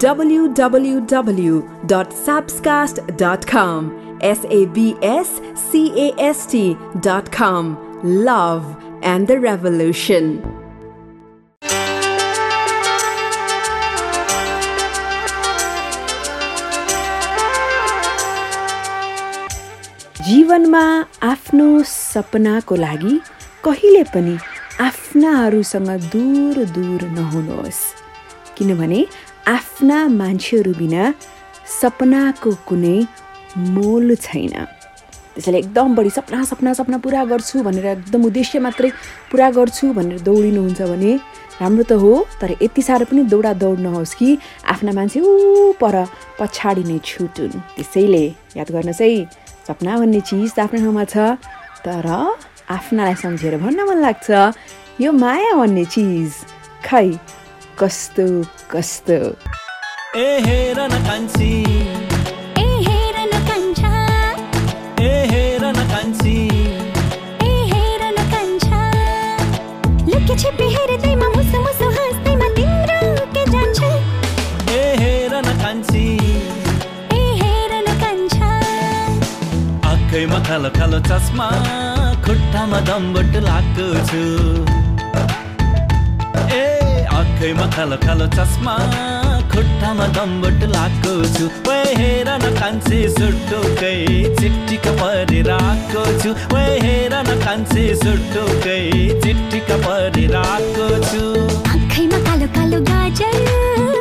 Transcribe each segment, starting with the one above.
www.sabscast.com. S A B S C A S T.com. Love and the Revolution. जीवनमा आफ्नो सपनाको लागि कहिले पनि आफ्नाहरूसँग दूर दूर नहुनुहोस् किनभने आफ्ना मान्छेहरू बिना सपनाको कुनै मोल छैन। त्यसैले एकदम बढी सपना सपना सपना पुरा गर्छु भनेर एकदम उद्देश्य मात्रै पुरा गर्छु भनेर दौडिनुहुन्छ भने राम्रो त हो तर यति साह्रो पनि दौडा दौड नहोस् कि आफ्ना मान्छे ऊ पर पछाडि नै छुटुन्। त्यसैले याद गर्नुहोस् है सपना भन्ने चिज त आफ्नो ठाउँमा छ तर आफ्नालाई सम्झेर भन्न मन लाग्छ यो माया भन्ने चिज खै कस्तो कस्तो। ए हेर न कान्छी। ए हेर न कान्छा। ए हेर न कान्छी। ए हेर न कान्छा। लुके छिपे हेर्दैमा मुसु मुसु हाँस्दैमा तिम्रो के जान्छ? ए हेर न कान्छी। ए हेर न कान्छा। आँखैमा कालो कालो चस्मा खुट्टामा दम्बट लाएको छु। ए आँखैमा कालो कालो चस्मा खुट्टामा दम्बट लाएको छु। हेर न कान्छे सुटुकै चिट्टिका परिरहेको छु। हेर न कान्छे सुटुकै चिट्टिका परिरहेको छु। आँखैमा कालो कालो गाजर।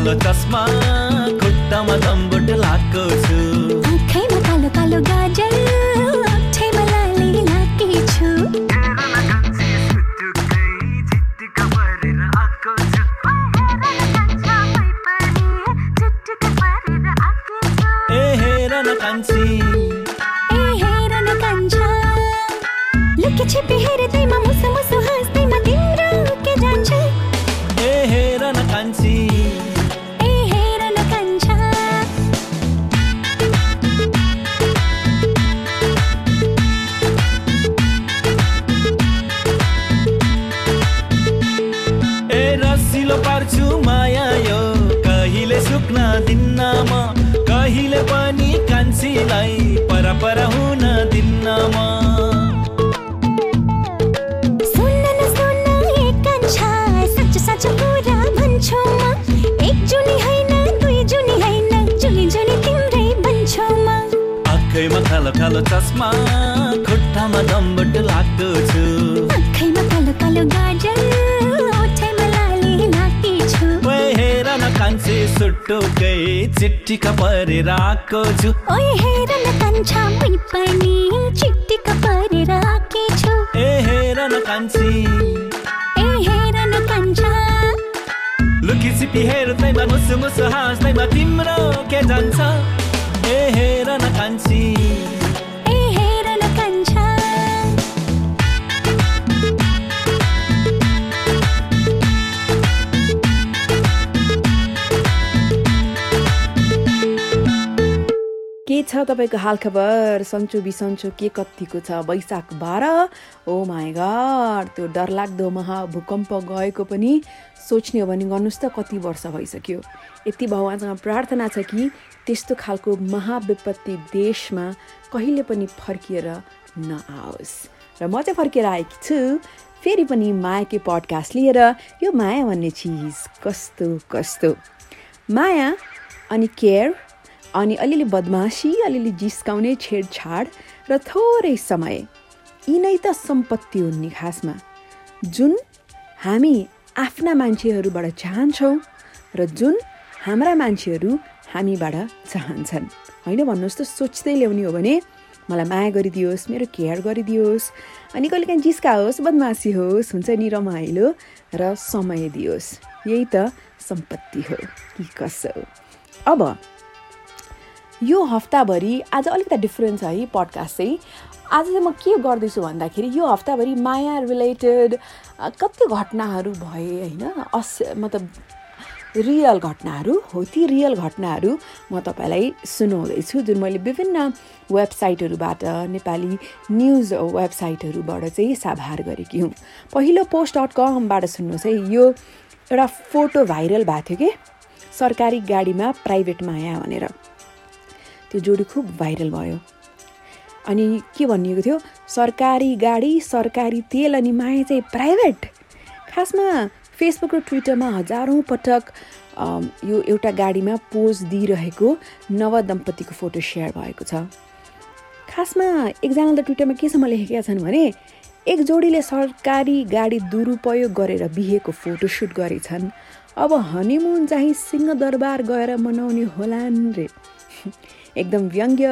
आँखैमा कालो कालो खुट्टामा दम्बट लाग्दो छु। आँखैमा कालो कालो गाजर ओठैमा लाली लाकी छु। ओए हेर न कान्छे सुटुकै चिट्ठीका परिरहेको छु। ओइ हेर न कान्छा मै पनि चिट्टिका परेर छु। ए हेर न कान्छी। ए हेर न कान्छा। लुकी हेर्दैमा मुसु मुसु हाँस्दैमा तिम्रो के जान्छ। ए हेर न कान्छी। छ तपाईँको हालखबर? सन्चो बिसन्चो के कतिको छ? वैशाख बाह्र? ओ माई गड त्यो डरलाग्दो महाभूकम्प गएको पनि सोच्ने हो भने गर्नुहोस् त कति वर्ष भइसक्यो। यति भगवान्सँग प्रार्थना छ कि त्यस्तो खालको महाविपत्ति देशमा कहिले पनि फर्किएर नआओस्। र म चाहिँ फर्केर आएकी छु फेरि पनि मायाकै पडकास्ट लिएर यो माया भन्ने चिज कस्तो कस्तो? माया अनि केयर अनि अलिअलि बदमासी अलिअलि जिस्काउने छेडछाड र थोरै समय यी नै त सम्पत्ति हुन् नि खासमा। जुन हामी आफ्ना मान्छेहरूबाट चाहन्छौँ र जुन हाम्रा मान्छेहरू हामीबाट चाहन्छन्। होइन भन्नुहोस् त सोच्दै ल्याउने हो भने मलाई माया गरिदियोस् मेरो केयर गरिदियोस् अनि कहिले काहीँ जिस्का होस् बदमासी होस् हुन्छ नि रमाइलो र समय दियोस्। यही त सम्पत्ति हो कि कसो? अब यो हप्ताभरि आज अलिकति डिफ्रेन्ट छ है पडकास्ट चाहिँ। आज चाहिँ म के गर्दैछु भन्दाखेरि यो हप्ताभरि माया रिलेटेड कति घटनाहरू भए होइन अस मतलब रियल घटनाहरू हो ती रियल घटनाहरू म तपाईँलाई सुनाउँदैछु जुन मैले विभिन्न वेबसाइटहरूबाट नेपाली न्युज वेबसाइटहरूबाट चाहिँ साभार गरेकी हुँ। पहिलो पोस्ट डट कमबाट सुन्नुहोस् है यो एउटा फोटो भाइरल भएको थियो कि? सरकारी गाडीमा प्राइभेट माया भनेर। त्यो जोडी खुब भाइरल भयो। अनि के भनिएको थियो? सरकारी गाडी सरकारी तेल अनि माया चाहिँ प्राइभेट। खासमा फेसबुक र ट्विटरमा हजारौँ पटक यो एउटा गाडीमा पोज दिइरहेको नव दम्पतिको फोटो सेयर भएको छ। खासमा एकजनाले त ट्विटरमा केसम्म लेखेका छन् भने एक जोडीले सरकारी गाडी दुरुपयोग गरेर बिहेको फोटोसुट गरेछन् अब हनिमुन चाहिँ सिंहदरबार गएर मनाउने होलान् रे। एकदम व्यङ्ग्य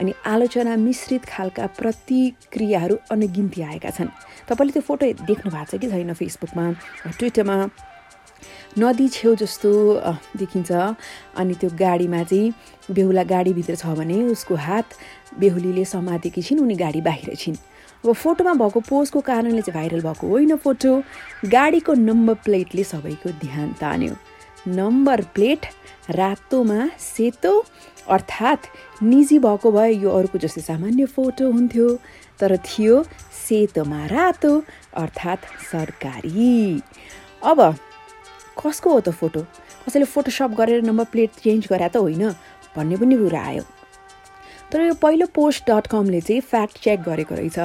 अनि आलोचना मिश्रित खालका प्रतिक्रियाहरू अनगिन्ती आएका छन्। तपाईँले त्यो फोटो देख्नु भएको छ कि छैन फेसबुकमा ट्विटरमा? नदी छेउ जस्तो देखिन्छ। अनि त्यो गाडीमा चाहिँ बेहुला गाडीभित्र छ भने उसको हात बेहुलीले समातेकी छिन् उनी गाडी बाहिर छिन्। अब फोटोमा भएको पोजको कारणले चाहिँ भाइरल भएको होइन फोटो। गाडीको नम्बर प्लेटले सबैको ध्यान तान्यो। नम्बर प्लेट रातोमा सेतो अर्थात् निजी भएको भए यो अरूको जस्तै सामान्य फोटो हुन्थ्यो तर थियो सेतोमा रातो अर्थात् सरकारी। अब कसको हो त फोटो? कसैले फोटोसप गरेर नम्बर प्लेट चेन्ज गरे त होइन भन्ने पनि कुरा आयो। तर यो पहिलो पोस्ट डट कमले चाहिँ फ्याक्ट चेक गरेको रहेछ।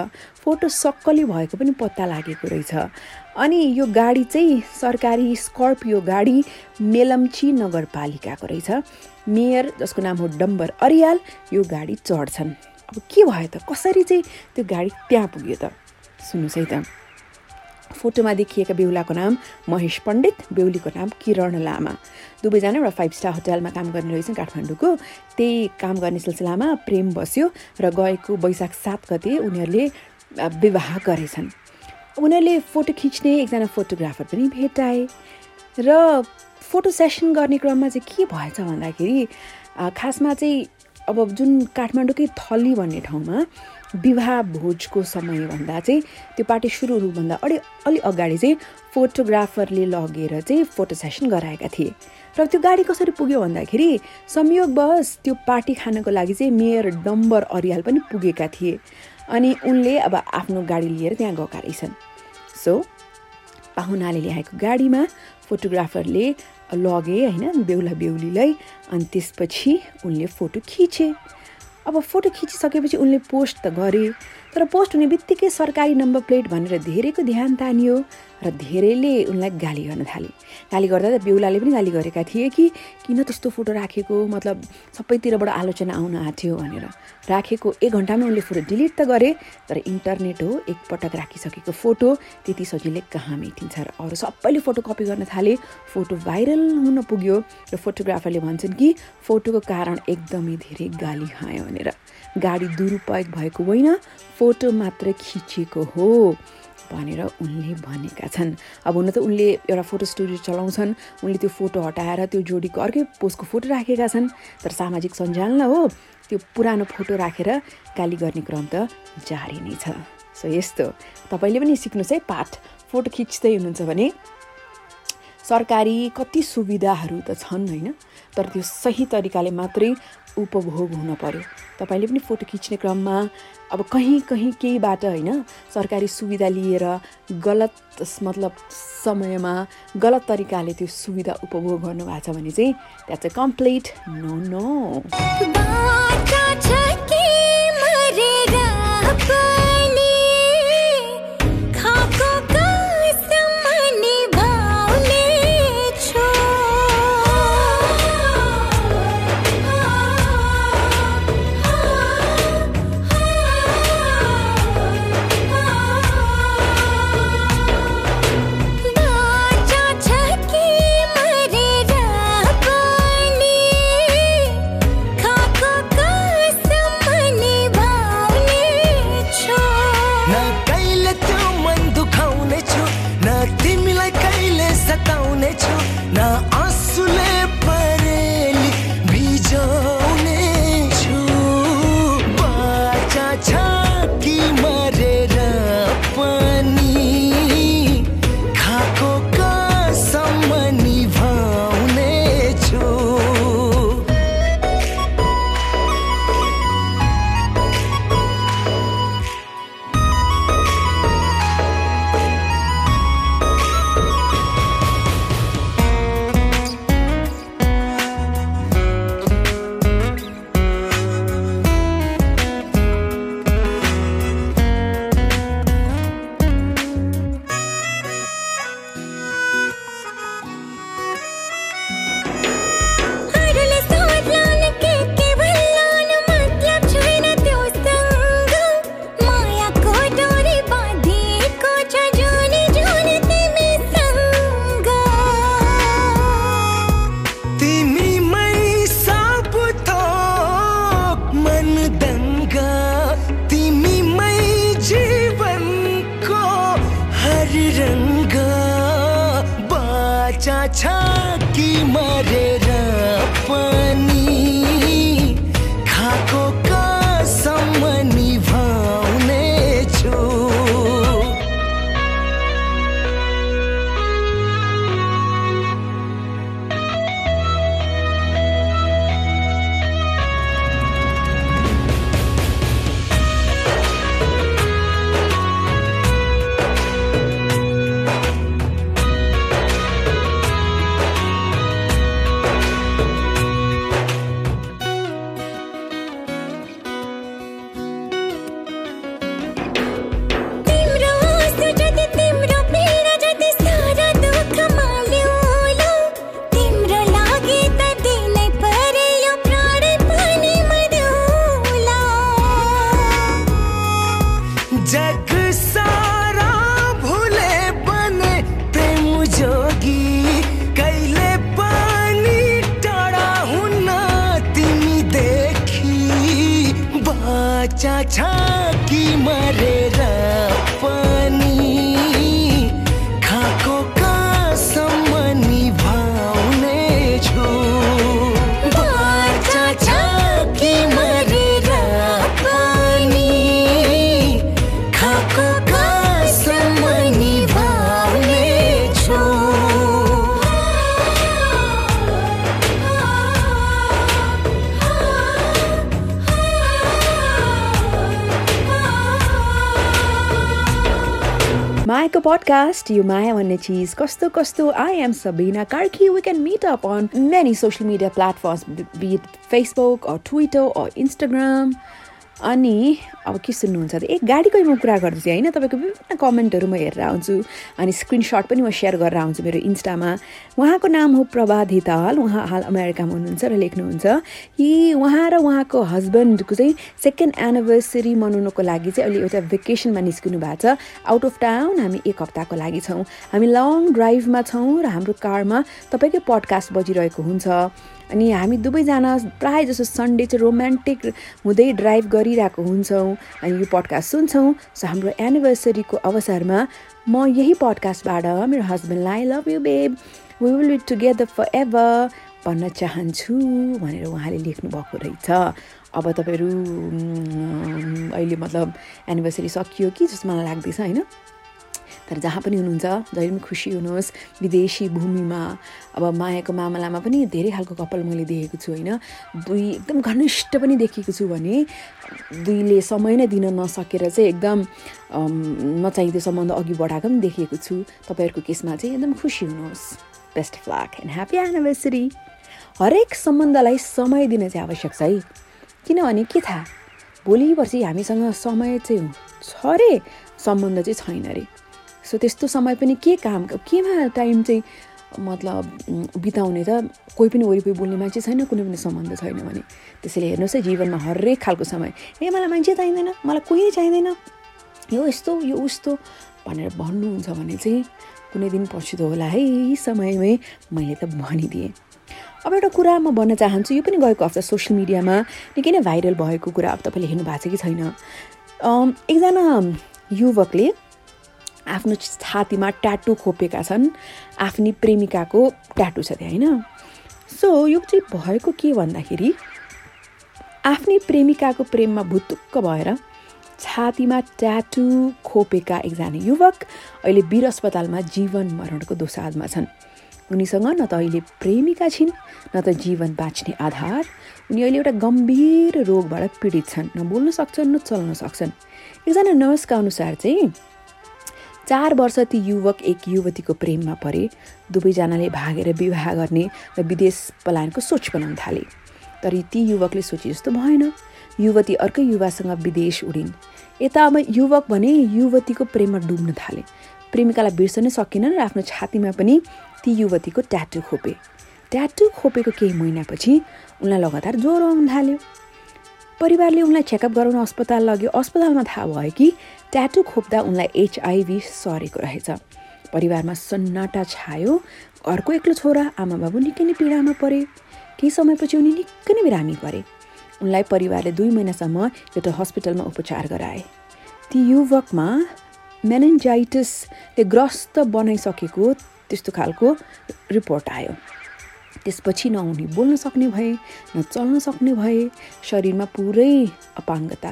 फोटो सक्कली भएको पनि पत्ता लागेको रहेछ। अनि यो गाडी चाहिँ सरकारी स्कर्पियो गाडी मेलम्ची नगरपालिकाको रहेछ। मेयर जसको नाम हो डम्बर अरियाल यो गाडी चढ्छन्। अब के भयो त? कसरी चाहिँ त्यो गाडी त्यहाँ पुग्यो त? सुन्नुहोस् है त। फोटोमा देखिएका बेहुलाको नाम महेश पण्डित बेहुलीको नाम किरण लामा। दुवैजना एउटा फाइभ स्टार होटलमा काम गर्ने रहेछन् काठमाडौँको। त्यही काम गर्ने सिलसिलामा प्रेम बस्यो र गएको वैशाख सात गते उनीहरूले विवाह गरेछन्। उनीहरूले फोटो खिच्ने एकजना फोटोग्राफर पनि भेटाए। र फोटो सेसन गर्ने क्रममा चाहिँ के भएछ भन्दाखेरि खासमा चाहिँ अब जुन काठमाडौँकै थली भन्ने ठाउँमा विवाह भोजको समयभन्दा चाहिँ त्यो पार्टी सुरु हुनुभन्दा अलि अलि अगाडि चाहिँ फोटोग्राफरले लगेर चाहिँ फोटो सेसन गराएका थिए। र त्यो गाडी कसरी पुग्यो भन्दाखेरि संयोगवश त्यो पार्टी खानको लागि चाहिँ मेयर डम्बर अरियाल पनि पुगेका थिए अनि उनले अब आफ्नो गाडी लिएर त्यहाँ गएका रहेछन्। सो पाहुनाले ल्याएको गाडीमा फोटोग्राफरले लगे होइन बेहुला बेहुलीलाई अनि त्यसपछि उनले फोटो खिचे। अब फोटो खिचिसकेपछि उनले पोस्ट त गरे। तर पोस्ट हुने बित्तिकै सरकारी नम्बर प्लेट भनेर धेरैको ध्यान तानियो र धेरैले उनलाई गाली गर्न थाले। गाली गर्दा त बेहुलाले पनि गाली गरेका थिए कि किन त्यस्तो फोटो राखेको? मतलब सबैतिरबाट आलोचना आउन आँट्यो भनेर। राखेको एक घन्टामा उनले फोटो डिलिट त गरे तर इन्टरनेट हो एकपटक राखिसकेको फोटो त्यति सजिलै कहाँ मेटिन्छ र अरू सबैले फोटो कपी गर्न थाले। फोटो भाइरल हुन पुग्यो र फोटोग्राफरले भन्छन् कि फोटोको कारण एकदमै धेरै गाली खायो भनेर। गाडी दुरुपयोग भएको होइन फोटो मात्र खिचेको हो भनेर उनले भनेका छन्। अब हुन त उनले एउटा फोटो स्टुडियो चलाउँछन् उनले त्यो फोटो हटाएर त्यो जोडीको अर्कै पोस्टको फोटो राखेका छन्। तर सामाजिक सञ्जाल हो त्यो पुरानो फोटो राखेर गाली गर्ने क्रम त जारी नै छ। सो यस्तो। तपाईँले पनि सिक्नुहोस् है पाठ। फोटो खिच्दै हुनुहुन्छ भने सरकारी कति सुविधाहरू त छन् होइन तर त्यो सही तरिकाले मात्रै उपभोग हुन पर्यो। तपाईँले पनि फोटो खिच्ने क्रममा अब कहीँ कहीँ केहीबाट होइन सरकारी सुविधा लिएर गलत मतलब समयमा गलत तरिकाले त्यो सुविधा उपभोग गर्नुभएको छ भने चाहिँ त्यहाँ चाहिँ कम्प्लिट नो न हर रङ्ग बाचा छ कि पडकास्ट यो माया भन्ने चिज कस्तो कस्तो I am Sabina Karki we can meet up on many social media platforms be Facebook or Twitter or Instagram अनि अब के सुन्नुहुन्छ त एक गाडीकै म कुरा गर्दैछु होइन? तपाईँको विभिन्न कमेन्टहरू म हेरेर आउँछु। अनि स्क्रिनसट पनि म सेयर गरेर आउँछु मेरो इन्स्टामा। उहाँको नाम हो प्रभा धिताल उहाँ हाल अमेरिकामा हुनुहुन्छ र लेख्नुहुन्छ। कि उहाँ र उहाँको हस्बेन्डको चाहिँ सेकेन्ड एनिभर्सरी मनाउनुको लागि चाहिँ अहिले एउटा भेकेसनमा निस्किनु भएको छ। आउट अफ टाउन हामी एक हप्ताको लागि छौँ। हामी लङ ड्राइभमा छौँ र हाम्रो कारमा तपाईँकै पडकास्ट बजिरहेको हुन्छ। अनि हामी दुवैजना प्रायः जसो सन्डे चाहिँ रोमान्टिक हुँदै ड्राइभ गरिरहेको हुन्छौँ अनि यो पडकास्ट सुन्छौँ। सो हाम्रो एनिभर्सरीको अवसरमा म यही पडकास्टबाट मेरो हस्बेन्डलाई love you babe we will be together forever भन्न चाहन्छु भनेर उहाँले लेख्नु भएको रहेछ। अब तपाईँहरू अहिले मतलब एनिभर्सरी सकियो कि जस्तो मलाई लाग्दैछ होइन? तर जहाँ पनि हुनुहुन्छ जहिले पनि खुसी हुनुहोस्। विदेशी भूमिमा अब मायाको मामलामा पनि धेरै खालको कपाल मैले देखेको छु होइन? दुई एकदम घनिष्ठ पनि देखेको छु भने दुईले समय नै दिन नसकेर चाहिँ एकदम नचाहिँदो सम्बन्ध अघि बढाएको पनि देखेको छु। तपाईँहरूको केसमा चाहिँ एकदम खुसी हुनुहोस्। Best of luck and happy anniversary हरेक सम्बन्धलाई समय दिन चाहिँ आवश्यक छ है। किनभने के थाहा? भोलि पर्सि हामीसँग समय चाहिँ छ अरे सम्बन्ध चाहिँ छैन अरे सो त्यस्तो समय पनि के काम केमा टाइम चाहिँ मतलब बिताउने त कोही पनि वरिपरि बोल्ने मान्छे छैन कुनै पनि सम्बन्ध छैन भने। त्यसैले हेर्नुहोस् है जीवनमा हरेक खालको समय। ए मलाई मान्छे चाहिँदैन मलाई कोही चाहिँदैन। यो यस्तो यो उस्तो भनेर भन्नुहुन्छ भने चाहिँ कुनै दिन पछितो होला है यही समयमै मैले त भनिदिएँ। अब एउटा कुरा म भन्न चाहन्छु यो पनि गएको हप्ता सोसियल मिडियामा निकै नै भाइरल भएको कुरा अब तपाईँले हेर्नु भएको छ कि छैन। एकजना युवकले आफ्नो छातीमा ट्याटु खोपेका छन् आफ्नी प्रेमिकाको ट्याटु छ त्यहाँ होइन? सो यो चाहिँ भएको के भन्दाखेरि आफ्नै प्रेमिकाको प्रेममा भुतुक्क भएर छातीमा ट्याटु खोपेका एकजना युवक अहिले वीर अस्पतालमा जीवन मरणको दोसादमा छन्। उनीसँग न त अहिले प्रेमिका छिन् न त जीवन बाँच्ने आधार उनी अहिले एउटा गम्भीर रोगबाट पीडित छन्। न बोल्न सक्छन् न चल्न सक्छन्। एकजना नर्सका अनुसार चाहिँ चार वर्ष ती युवक एक युवतीको प्रेममा परे। दुवैजनाले भागेर विवाह गर्ने र विदेश पलायनको सोच बनाउन थाले। तर ती युवकले सोचे जस्तो भएन। युवती अर्कै युवासँग विदेश उडिन्। यता अब युवक भने युवतीको प्रेममा डुब्न थाले। प्रेमिकालाई बिर्सनै सकेनन् र आफ्नो छातीमा पनि ती युवतीको ट्याटु खोपे। ट्याटु खोपेको केही महिनापछि उनलाई लगातार ज्वरो आउन थाल्यो। परिवारले उनलाई चेकअप गराउन अस्पताल लग्यो। अस्पतालमा थाहा भयो कि ट्याटु खोप्दा उनलाई एचआइभी सरेको रहेछ। परिवारमा सन्नाटा छायो घरको एक्लो छोरा आमा बाबु निकै नै पीडामा परे। केही समयपछि उनी निकै नै बिरामी परे। उनलाई परिवारले दुई महिनासम्म एउटा हस्पिटलमा उपचार गराए। ती युवकमा मेनेन्जाइटिसले ग्रस्त बनाइसकेको त्यस्तो खालको रिपोर्ट आयो। त्यसपछि न उनी बोल्न सक्ने भए न चल्न सक्ने भए शरीरमा पुरै अपाङ्गता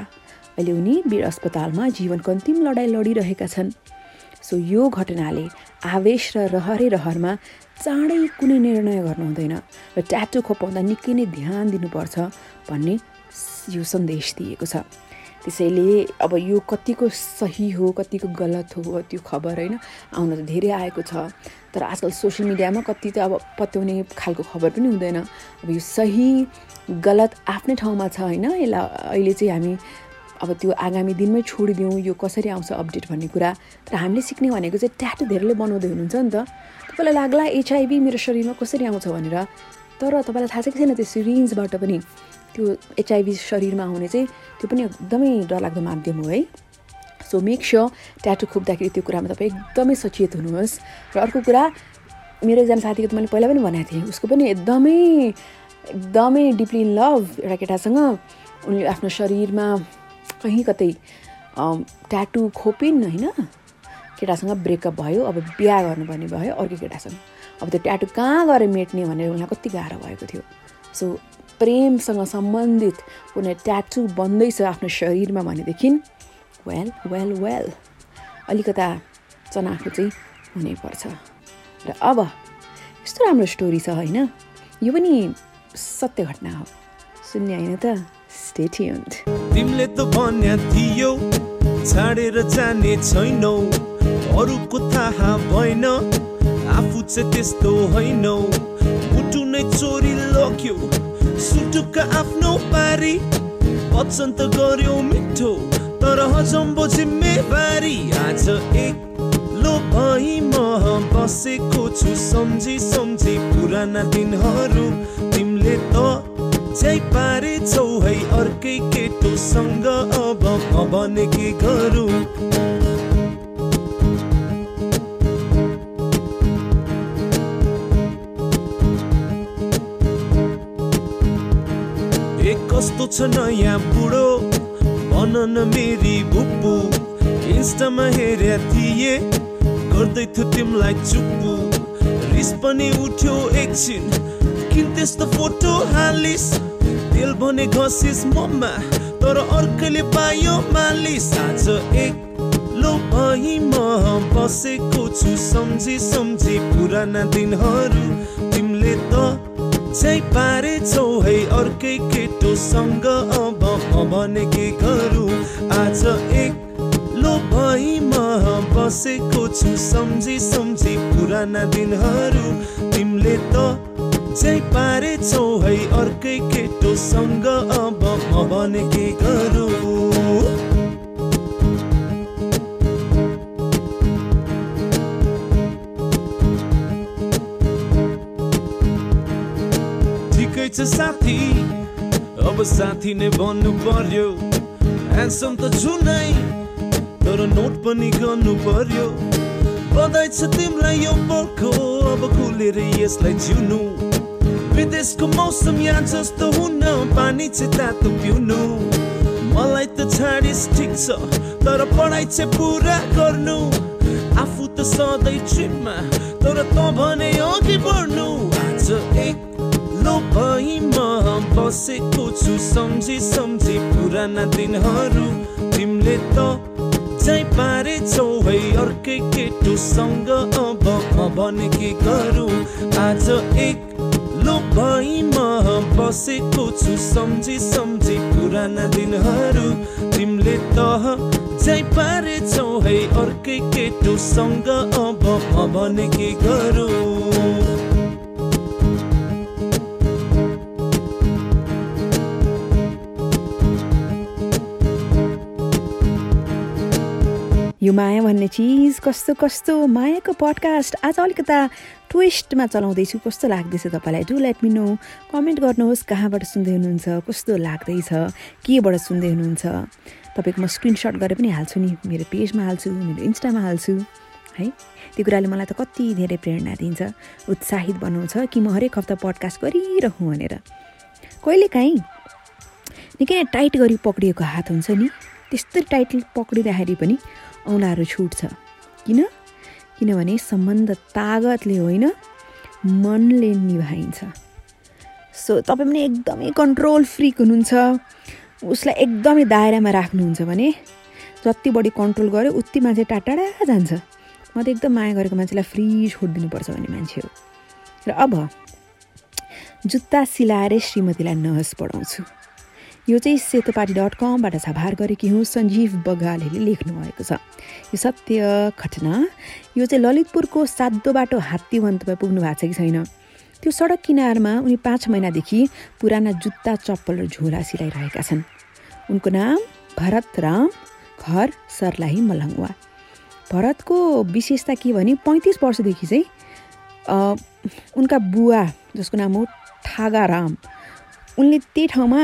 अहिले उनी वीर अस्पतालमा जीवनको अन्तिम लडाइँ लडिरहेका छन्। सो यो घटनाले आवेश र रहरे रहरमा चाँडै कुनै निर्णय गर्नु हुँदैन र ट्याटु खोपाउँदा निकै नै ध्यान दिनुपर्छ भन्ने यो सन्देश दिएको छ। त्यसैले अब यो कतिको सही हो कतिको गलत हो त्यो खबर होइन आउन त धेरै आएको छ। तर आजकल सोसियल मिडियामा कति त अब पत्याउने खालको खबर पनि हुँदैन। अब यो सही गलत आफ्नै ठाउँमा छ होइन यसलाई अहिले चाहिँ हामी अब त्यो आगामी दिनमै छोडिदिउँ यो कसरी आउँछ अपडेट भन्ने कुरा तर हामीले सिक्ने भनेको चाहिँ ट्याटु धेरैले बनाउँदै हुनुहुन्छ नि त। तपाईँलाई लाग्ला एचआइभी मेरो शरीरमा कसरी आउँछ भनेर? तर तपाईँलाई थाहा छ कि छैन त्यो सिरिन्जबाट पनि त्यो एचआइभी शरीरमा आउने चाहिँ त्यो पनि एकदमै डरलाग्दो माध्यम हो है। सो मेक स्योर ट्याटु खोप्दाखेरि त्यो कुरामा तपाईँ एकदमै सचेत हुनुहोस्। र अर्को कुरा मेरो एकजना साथीको त मैले पहिला पनि भनेको थिएँ उसको पनि एकदमै एकदमै डिपली लभ एउटा केटासँग। उनले आफ्नो शरीरमा कहीँ कतै ट्याटु खोपिन् होइन? केटासँग ब्रेकअप भयो अब बिहा गर्नुपर्ने भयो अर्को केटासँग। अब त्यो ट्याटु कहाँ गएर मेट्ने भनेर उनीलाई कति गाह्रो भएको थियो। सो प्रेमसँग सम्बन्धित कुनै ट्याटु बन्दैछ आफ्नो शरीरमा भनेदेखि वेल वेल वेल अलिकता चनाखो चाहिँ हुनैपर्छ। र अब यस्तो राम्रो स्टोरी छ होइन? यो पनि सत्य घटना हो। सुन्ने होइन त? स्टेट्युन्ड तिमीले त भन्या थियौ छाडेर जाने छैनौ अरूको थाहा भएन आफू चाहिँ त्यस्तो होइनौ मुटु नै चोरी लग्यो सुटुक्क आफ्नो पारी वचन त गर्यो मिठो तर हजम्बो जिम्मेवारी आज एक लो भई म बसेको छु सम्झी सम्झी पुराना दिनहरू तिमीले त जै पारेछौ है अर्कै केटोसँग अब भने के गरौँ? कस्तो छ नयाँ बुढो? भन न मेरी बुब्बु इन्स्टामा हेर्या थिए गर्दै थियो तिमीलाई चुप्पु। रिस पनि उठ्यो एकछिन किन त्यस्तो फोटो हालिस। तेल भने घसिस मम्मा तर अर्कैले पायो मालिस। आज एक लो भई म बसेको छु सम्झी सम्झी पुराना दिनहरू। तिमीले त चाहिँ पारेछौ है अर्कै केटोसँग अब भने के गरौँ? आज एक भई म बसेको छु सम्झी सम्झी पुराना दिनहरू। तिमीले त चाहिँ पारेछौ है अर्कै केटोसँग अब म भने के गरौँ? छ साथी अब साथी नै पर्यो। ह्यान्डसम त छु नै तर नोट पनि गर्नु पर्यो। बधाई छ तिमीलाई यो बर्खो अब खुलेर यसलाई जिउनु। विदेशको मौसम यहाँ जस्तो हुन पानी चाहिँ तातो पिउनु। मलाई त छाडिस ठिक छ तर पढाइ चाहिँ पुरा गर्नु। आफू त सधैँ ट्रिपमा तर त भने अघि बढ्नु। आज एक लो भई म बसेको छु सम्झी सम्झी पुराना दिनहरू। तिमीले त जै पारेछौ है अर्कै केटोसँग। अब म भने के गरौँ? आज एक लो भई म बसेको छु सम्झी सम्झी पुराना दिनहरू। तिमीले त जै पारेछौ है अर्कै केटोसँग अब म भने के गरौँ? यो माया भन्ने चिज कस्तो कस्तो मायाको पडकास्ट आज अलिकता ट्विस्टमा चलाउँदैछु। कस्तो लाग्दैछ तपाईँलाई? Do let me know comment गर्नुहोस् कहाँबाट सुन्दै हुनुहुन्छ कस्तो लाग्दैछ केबाट सुन्दै हुनुहुन्छ। तपाईँको म स्क्रिनसट गरेर पनि हाल्छु नि। मेरो पेजमा हाल्छु मेरो इन्स्टामा हाल्छु है? त्यो कुराले मलाई त कति धेरै प्रेरणा दिन्छ। उत्साहित बनाउँछ कि म हरेक हप्ता पडकास्ट गरिरहँ भनेर। कहिलेकाहीँ निकै टाइट गरी पक्रिएको हात हुन्छ नि। त्यस्तै टाइट पक्रिँदाखेरि पनि औँलाहरू छुट्छ। किन? किनभने सम्बन्ध तागतले होइन मनले निभाइन्छ। सो तपाईँ पनि एकदमै कन्ट्रोल फ्रिक हुनुहुन्छ। उसलाई एकदमै दायरामा राख्नुहुन्छ भने जति बढी कन्ट्रोल गर्यो उति मान्छे टाढा जान्छ। म त एकदम माया गरेको मान्छेलाई फ्री छोडिदिनुपर्छ भन्ने मान्छे हो। र अब जुत्ता सिलाएर श्रीमतीलाई नहस पढाउँछु। यो चाहिँ सेतोपाटी डट कमबाट छाभार गरेकी हुँ सञ्जीव बगालेले लेख्नु भएको छ। यो सत्य घटना यो चाहिँ ललितपुरको सातो बाटो हात्तीवन तपाईँ पुग्नु भएको छ कि छैन? त्यो सडक किनारमा उनी पाँच महिनादेखि पुराना जुत्ता चप्पल र झोला सिलाइरहेका छन्। उनको नाम भरत राम घर सर्लाही मलङ्वा भरतको विशेषता के भने पैँतिस वर्षदेखि चाहिँ उनका बुवा जसको नाम हो ठागाराम उनले त्यही ठाउँमा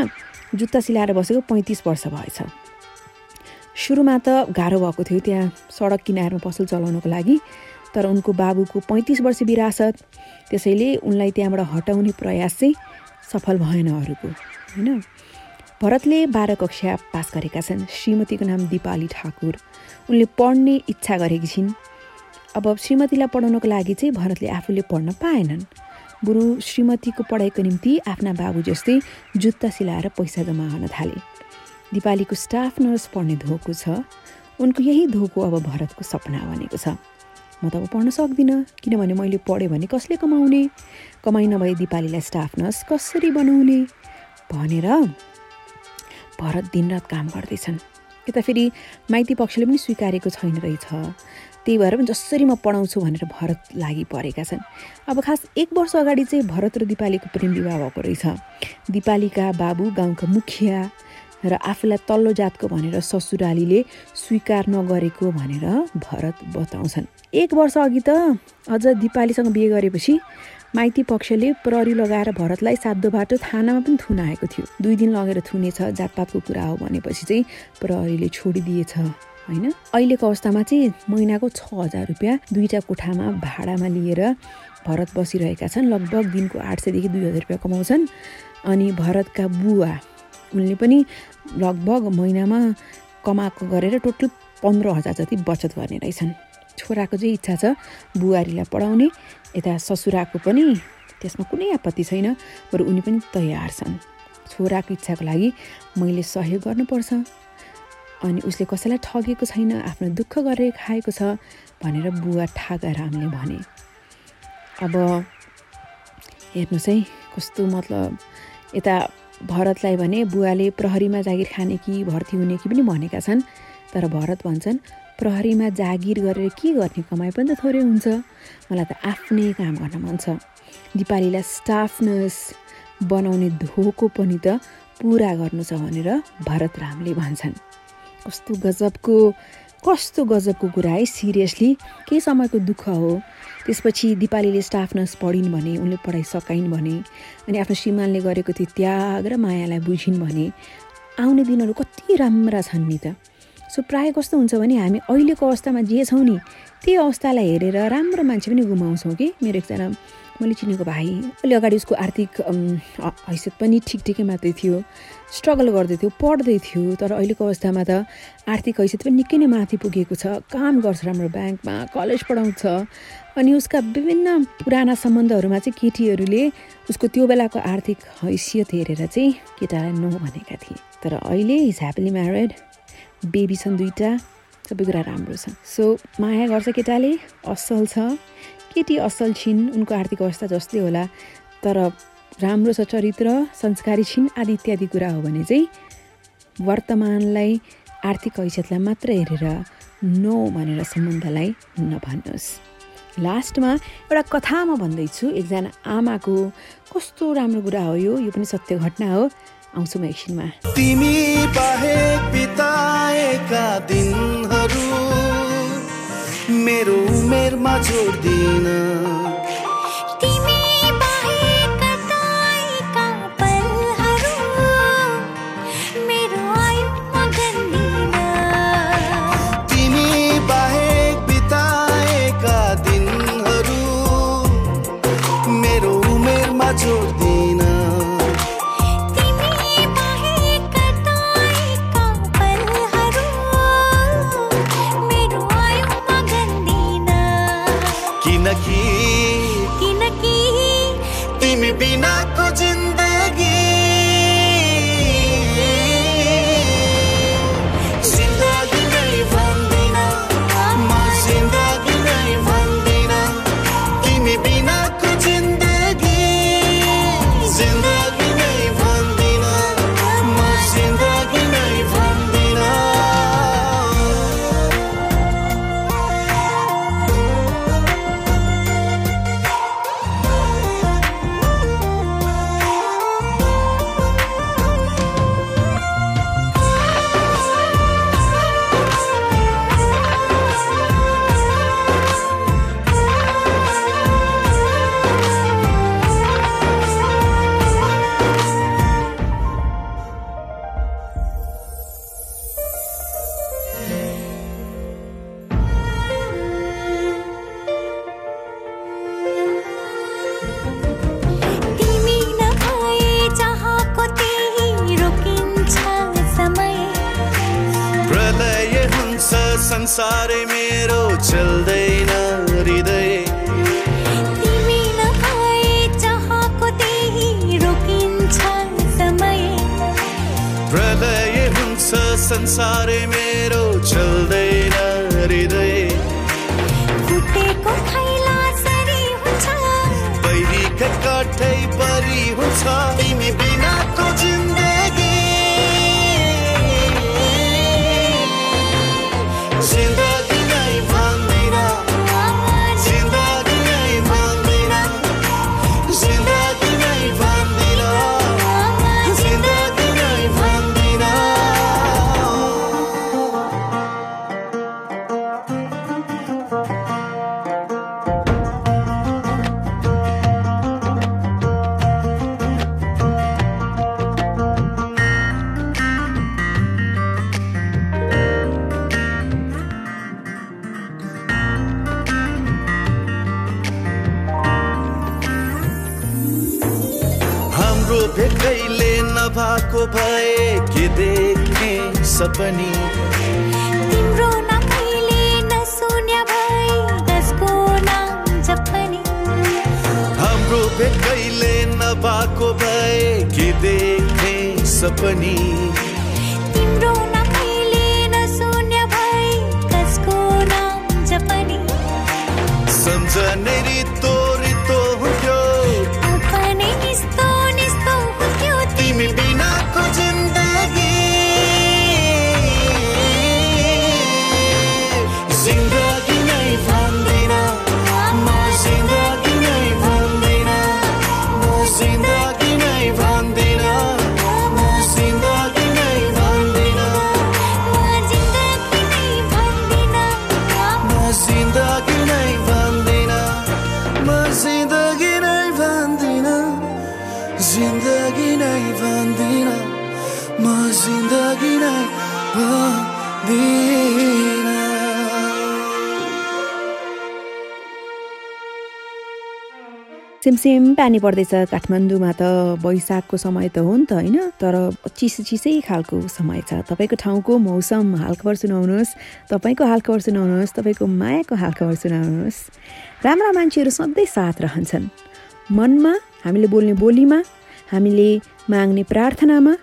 जुत्ता सिलाएर बसेको पैँतिस वर्ष भएछ। सुरुमा त गाह्रो भएको थियो त्यहाँ सडक किनारमा पसल चलाउनको लागि तर उनको बाबुको पैँतिस वर्ष विरासत त्यसैले उनलाई त्यहाँबाट हटाउने प्रयास चाहिँ सफल भएन अरूको होइन? भरतले बाह्र कक्षा पास गरेका छन्। श्रीमतीको नाम दिपाली ठाकुर। उनले पढ्ने इच्छा गरेकी छिन्। अब श्रीमतीलाई पढाउनको लागि चाहिँ भरतले आफूले पढ्न पाएनन्। बरु श्रीमतीको पढाइको निम्ति आफ्ना बाबु जस्तै जुत्ता सिलाएर पैसा जम्मा गर्न थाले। दिपालीको स्टाफ नर्स पढ्ने धोको छ। उनको यही धोको अब भरतको सपना बनेको छ। म त अब पढ्न सक्दिनँ किनभने मैले पढेँ भने कसले कमाउने? कमाइ नभए दिपालीलाई स्टाफ नर्स कसरी बनाउने? भनेर भरत दिनरात काम गर्दैछन्। यता फेरि माइती पक्षले पनि स्वीकारेको छैन रहेछ। त्यही भएर पनि जसरी म पढाउँछु भनेर भरत लागि परेका छन्। अब खास एक वर्ष अगाडि चाहिँ भरत र दिपालीको प्रेम विवाह भएको रहेछ। दिपालीका बाबु गाउँका मुखिया र आफूलाई तल्लो जातको भनेर ससुरालीले स्वीकार नगरेको भनेर भरत बताउँछन्। एक वर्ष अघि त अझ दिपालीसँग बिहे गरेपछि माइती पक्षले प्रहरी लगाएर भरतलाई सातो बाटो थानामा पनि थुनाएको थियो। दुई दिन लगेर थुनेछ जातपातको कुरा हो भनेपछि चाहिँ प्रहरीले छोडिदिएछ। होइन? अहिलेको अवस्थामा चाहिँ महिनाको छ हजार रुपियाँ दुईवटा कोठामा भाडामा लिएर भरत बसिरहेका छन्। लगभग दिनको आठ सयदेखि दुई हजार रुपियाँ कमाउँछन्। अनि भरतका बुवा उनले पनि लगभग महिनामा कमाएको गरेर टोटल पन्ध्र हजार जति बचत गर्ने रहेछन्। छोराको चाहिँ इच्छा छ बुहारीलाई पढाउने यता ससुराको पनि त्यसमा कुनै आपत्ति छैन बरु उनी पनि तयार छन्। छोराको इच्छाको लागि मैले सहयोग गर्नुपर्छ। अनि उसले कसैलाई ठगेको छैन आफ्नो दुःख गरेर खाएको छ भनेर बुवा ठागारामले भने। अब हेर्नुहोस् है कस्तो मतलब यता भरतलाई भने बुवाले प्रहरीमा जागिर खाने कि भर्ती हुने कि पनि भनेका छन् तर भरत भन्छन् प्रहरीमा जागिर गरेर के गर्ने कमाइ पनि त थोरै हुन्छ। मलाई त आफ्नै काम गर्न मन छ। दिपालीलाई स्टाफ नर्स बनाउने धोको पनि त पुरा गर्नु छ भनेर भरत रामले भन्छन्। कस्तो गजबको कस्तो गजबको कुरा है सिरियसली। केही समयको दुःख हो। त्यसपछि दिपालीले स्टाफ नर्स पढिन् भने उनले पढाइ सकाइन् भने अनि आफ्नो श्रीमानले गरेको त्यो त्याग र मायालाई बुझिन् भने आउने दिनहरू कति राम्रा छन् नि त। सो प्रायः कस्तो हुन्छ भने हामी अहिलेको अवस्थामा जे छौँ नि त्यही अवस्थालाई हेरेर राम्रो मान्छे पनि गुमाउँछौँ कि मेरो एकजना मैले चिनेको भाइ अहिले अगाडि उसको आर्थिक हैसियत पनि ठिक ठिकै मात्रै थियो। स्ट्रगल गर्दै थियो पढ्दै थियो तर अहिलेको अवस्थामा त आर्थिक हैसियत पनि निकै नै माथि पुगेको छ। काम गर्छ राम्रो ब्याङ्कमा कलेज पढाउँछ। अनि उसका विभिन्न पुराना सम्बन्धहरूमा चाहिँ केटीहरूले उसको त्यो बेलाको आर्थिक हैसियत हेरेर चाहिँ केटालाई नो भनेका थिए। तर अहिले इज ह्याप्पीली म्यारिड बेबी छन् दुइटा सबै कुरा राम्रो छ सो माया गर्छ केटाले असल छ। केटी असल छिन् उनको आर्थिक अवस्था जस्तै होला तर राम्रो छ चरित्र संस्कारी छिन् आदि इत्यादि कुरा हो भने चाहिँ वर्तमानलाई आर्थिक हैसियतलाई मात्र हेरेर नो भनेर सम्बन्धलाई नभन्नुहोस्। लास्टमा एउटा कथा म भन्दैछु एकजना आमाको कस्तो राम्रो कुरा हो यो यो पनि सत्य घटना हो। आउँछु म एकछिनमा। রুমের মাঝোর দিনা। सपनी सेमसेम पानी पर्दैछ काठमाडौँमा त वैशाखको समय त हो नि त होइन? तर चिसो चिसै खालको समय छ। तपाईँको ठाउँको मौसम हालखबर सुनाउनुहोस्। तपाईँको हालखबर सुनाउनुहोस्। तपाईँको मायाको हालखबर सुनाउनुहोस्। राम्रा मान्छेहरू सधैँ साथ रहन्छन्। मनमा हामीले बोल्ने बोलीमा हामीले माग्ने प्रार्थनामा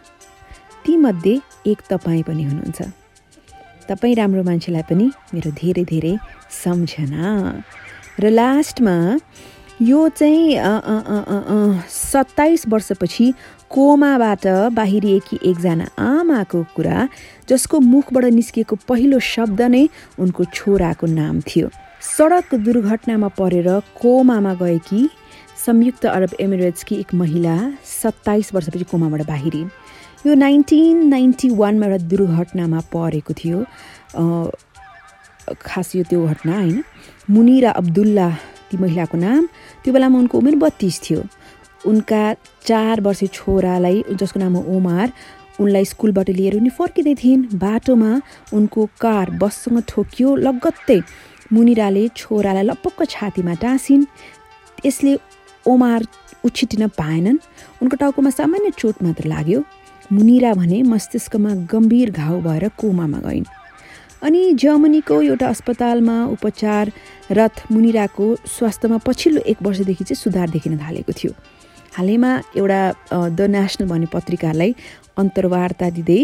तीमध्ये एक तपाईँ पनि हुनुहुन्छ। तपाईँ राम्रो मान्छेलाई पनि मेरो धेरै धेरै सम्झना। र लास्टमा यो चाहिँ सत्ताइस वर्षपछि कोमाबाट बाहिरिएकी एकजना आमाको कुरा जसको मुखबाट निस्किएको पहिलो शब्द नै उनको छोराको नाम थियो। सडक दुर्घटनामा परेर कोमामा गएकी संयुक्त अरब एमिरेट्सकी एक महिला सत्ताइस वर्षपछि कोमाबाट बाहिरिन् यो नाइन्टिन नाइन्टी वानमा एउटा दुर्घटनामा परेको थियो। खास यो त्यो घटना होइन। मुनिरा अब्दुल्ला ती महिलाको नाम त्यो बेलामा उनको उमेर बत्तिस थियो। उनका चार वर्ष छोरालाई जसको नाम हो ओमार उनलाई स्कुलबाट लिएर उनी फर्किँदै थिइन्। बाटोमा उनको कार बससँग ठोकियो लगत्तै मुनिराले छोरालाई लपक्क छातीमा टाँसिन्। यसले ओमार उछिटिन पाएनन्। उनको टाउकोमा सामान्य चोट मात्र लाग्यो। मुनिरा भने मस्तिष्कमा गम्भीर घाउ भएर कोमामा गइन्। अनि जर्मनीको एउटा अस्पतालमा उपचाररत मुनिराको स्वास्थ्यमा पछिल्लो एक वर्षदेखि चाहिँ सुधार देखिन थालेको थियो। हालैमा एउटा द नेसनल भन्ने पत्रिकालाई अन्तर्वार्ता दिँदै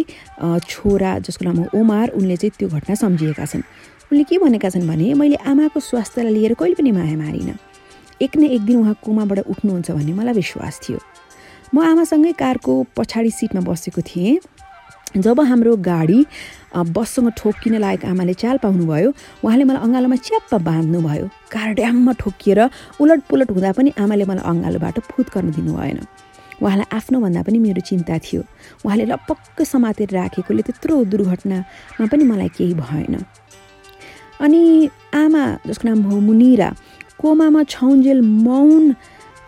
छोरा जसको नाम हो ओमार उनले चाहिँ त्यो घटना सम्झिएका छन्। उनले के भनेका छन् भने मैले आमाको स्वास्थ्यलाई लिएर कहिले पनि माया मारिनँ। एक न एक दिन उहाँ कोमाबाट उठ्नुहुन्छ भन्ने मलाई विश्वास थियो। म आमासँगै कारको पछाडि सिटमा बसेको थिएँ। जब हाम्रो गाडी बससँग ठोक्किन लागेको आमाले चाल पाउनुभयो। उहाँले मलाई अँगालोमा च्याप्प बाँध्नुभयो। कार ड्याममा उलट पुलट हुँदा पनि आमाले मलाई अँगालोबाट फुत गर्न दिनु भएन। उहाँलाई आफ्नो भन्दा पनि मेरो चिन्ता थियो। उहाँले लपक्क समातेर राखेकोले त्यत्रो दुर्घटनामा पनि मलाई केही भएन। अनि आमा जसको नाम हो मुनिरा कोमामा छौन्जेल मौन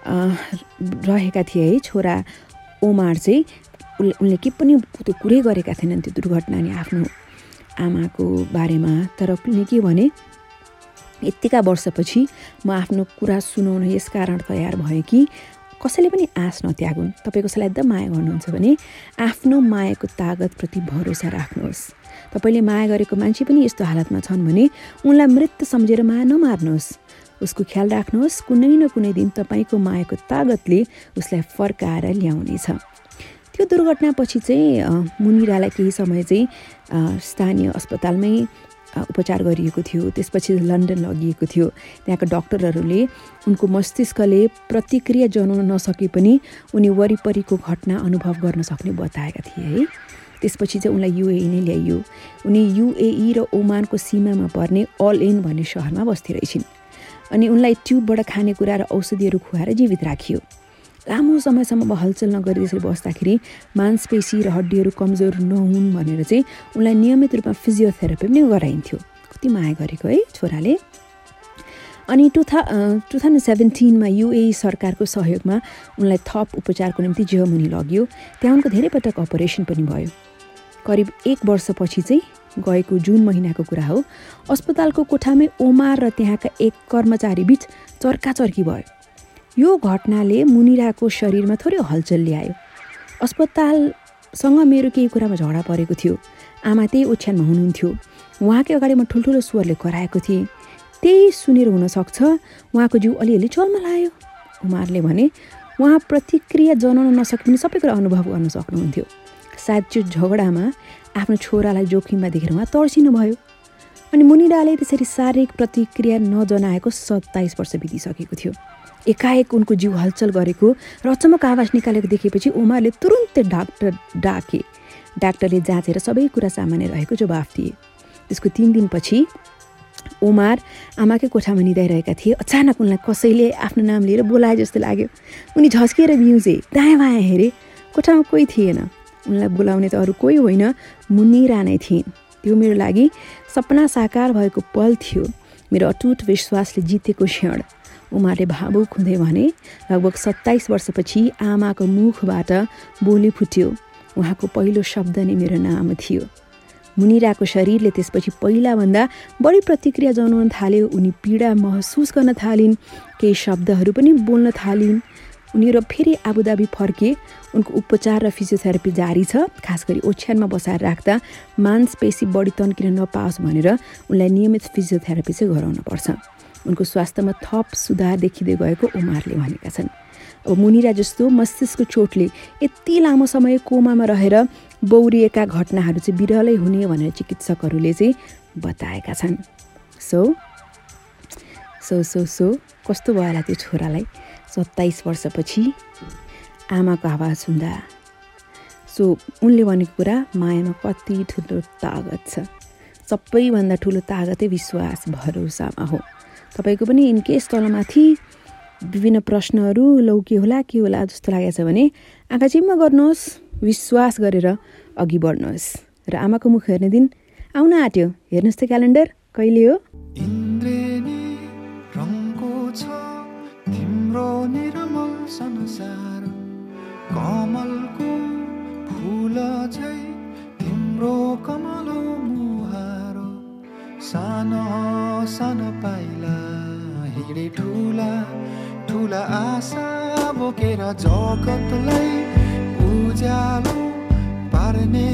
रहेका थिए है छोरा ओमार चाहिँ। उसले उनले के पनि त्यो कुरै गरेका थिएनन् त्यो दुर्घटना अनि आफ्नो आमाको बारेमा। तर उसले के भने यत्तिका वर्षपछि म आफ्नो कुरा सुनाउन यस कारण तयार भएँ कि कसैले पनि आश नत्यागुन्। तपाईँ कसैलाई एकदम माया गर्नुहुन्छ भने आफ्नो मायाको तागतप्रति भरोसा राख्नुहोस्। तपाईँले माया गरेको मान्छे पनि यस्तो हालतमा छन् भने उनलाई मृत सम्झेर माया नमार्नुहोस्। उसको ख्याल राख्नुहोस् कुनै न कुनै दिन तपाईँको मायाको तागतले उसलाई फर्काएर ल्याउनेछ। त्यो दुर्घटनापछि चाहिँ मुनिरालाई केही समय चाहिँ स्थानीय अस्पतालमै उपचार गरिएको थियो। त्यसपछि लन्डन लगिएको थियो। त्यहाँका डक्टरहरूले उनको मस्तिष्कले प्रतिक्रिया जनाउन नसके पनि उनी वरिपरिको घटना अनुभव गर्न सक्ने बताएका थिए है। त्यसपछि चाहिँ उनलाई युएई नै ल्याइयो। उनी युएई र ओमानको सीमामा पर्ने अल इन भन्ने सहरमा बस्ती अनि उनलाई ट्युबबाट खानेकुरा र औषधिहरू खुवाएर जीवित राखियो। लामो समयसम्म हलचल नगरी त्यसरी बस्दाखेरि मांसपेशी र हड्डीहरू कमजोर नहुन् भनेर चाहिँ उनलाई नियमित रूपमा फिजियोथेरापी पनि गराइन्थ्यो। कति माया गरेको है छोराले। अनि टु था टु थाउजन्ड सेभेन्टिनमा युए सरकारको सहयोगमा उनलाई थप उपचारको निम्ति जर्मनी लग्यो। त्यहाँ उनको धेरै पटक अपरेसन पनि भयो। करिब एक वर्षपछि चाहिँ गएको जुन महिनाको कुरा हो अस्पतालको कोठामै ओमार र त्यहाँका एक कर्मचारी बिच चर्काचर्की भयो। यो घटनाले मुनिराको शरीरमा थोरै हलचल ल्यायो। अस्पतालसँग मेरो केही कुरामा झगडा परेको थियो। आमा त्यही ओछ्यानमा हुनुहुन्थ्यो। उहाँकै अगाडि म ठुल्ठुलो स्वरले कराएको थिएँ। त्यही सुनेर हुनसक्छ उहाँको जिउ अलिअलि चल्मा लायो उमारले भने उहाँ प्रतिक्रिया जनाउन नसके सबै कुरा अनुभव गर्न सक्नुहुन्थ्यो। सायद त्यो झगडामा आफ्नो छोरालाई जोखिममा देखेर उहाँ तर्सिनु भयो। अनि मुनिराले त्यसरी शारीरिक प्रतिक्रिया नजनाएको सत्ताइस वर्ष बितिसकेको थियो। एकाएक उनको जिउ हलचल गरेको र अचम्मक आवाज निकालेको देखेपछि उमारले तुरुन्तै डाक्टर डाके। डाक्टरले जाँचेर सबै कुरा सामान्य रहेको जवाफ दिए। त्यसको तिन दिनपछि उमार आमाकै कोठामा निधाइरहेका थिए। अचानक उनलाई कसैले आफ्नो नाम लिएर बोलाए जस्तो लाग्यो। उनी झस्किएर बिउजे दायाँ बायाँ हेरे कोठामा कोही थिएन। उनलाई बोलाउने त अरू कोही होइन। मुनिरा नै थिइन्। त्यो मेरो लागि सपना साकार भएको पल थियो। मेरो अटुट विश्वासले जितेको क्षण। उमाले भावुक हुँदै भने लगभग सत्ताइस वर्षपछि आमाको मुखबाट बोली फुट्यो। उहाँको पहिलो शब्द नै मेरो नाम थियो। मुनिराको शरीरले त्यसपछि पहिलाभन्दा बढी प्रतिक्रिया जनाउन थाल्यो। उनी पीडा महसुस गर्न थालिन् केही शब्दहरू पनि बोल्न थालिन्। उनीहरू फेरि आबुधाबी फर्के उनको उपचार र फिजियोथेरापी जारी छ। खास गरी ओछ्यानमा बसाएर राख्दा मांसपेशी बढी तन्किन नपाओस् भनेर उनलाई नियमित फिजियोथेरापी चाहिँ गराउन पर्छ। उनको स्वास्थ्यमा थप सुधार देखिँदै गएको उमारले भनेका छन्। अब मुनिरा जस्तो मस्तिष्क चोटले यति लामो समय कोमामा रहेर बौरिएका घटनाहरू चाहिँ बिरलै हुने भनेर चिकित्सकहरूले चाहिँ बताएका छन्। सो सो सो सो कस्तो भयो होला त्यो छोरालाई? सत्ताइस वर्षपछि आमाको आवाज सुन्दा सो उनले भनेको कुरा मायामा कति ठुलो तागत छ। सबैभन्दा ठुलो तागतै विश्वास भरोसामा हो। तपाईँको पनि इनकेस तलमाथि विभिन्न प्रश्नहरू लौ के होला के होला जस्तो लागेको छ भने आँखा चिम्म गर्नुहोस् विश्वास गरेर अघि बढ्नुहोस्। र आमाको मुख हेर्ने दिन आउन आँट्यो। हेर्नुहोस् त क्यालेन्डर कहिले हो? तिम्रो जगतलाई उज्यालो पार्ने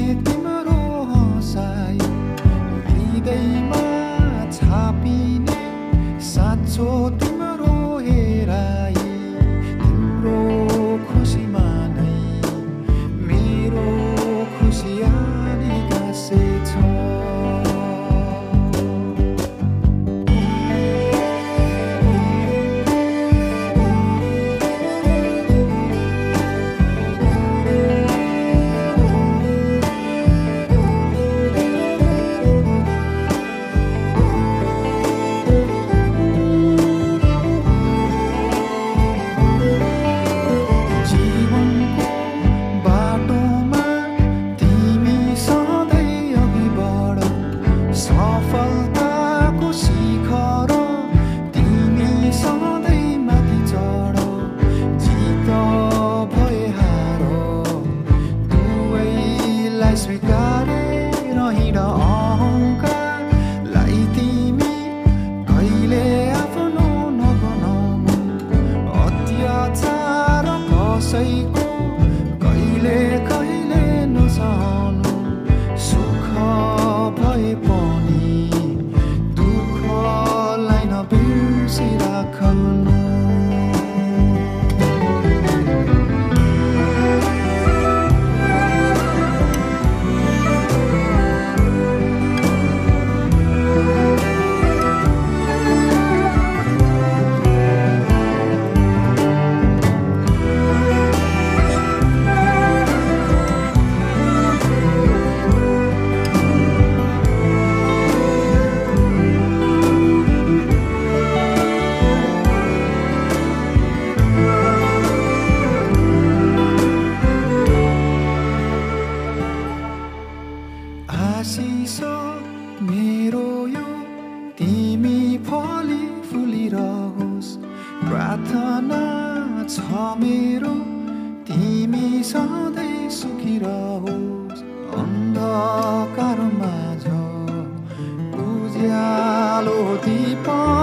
の色 उज्यालो दीप नै बनोस्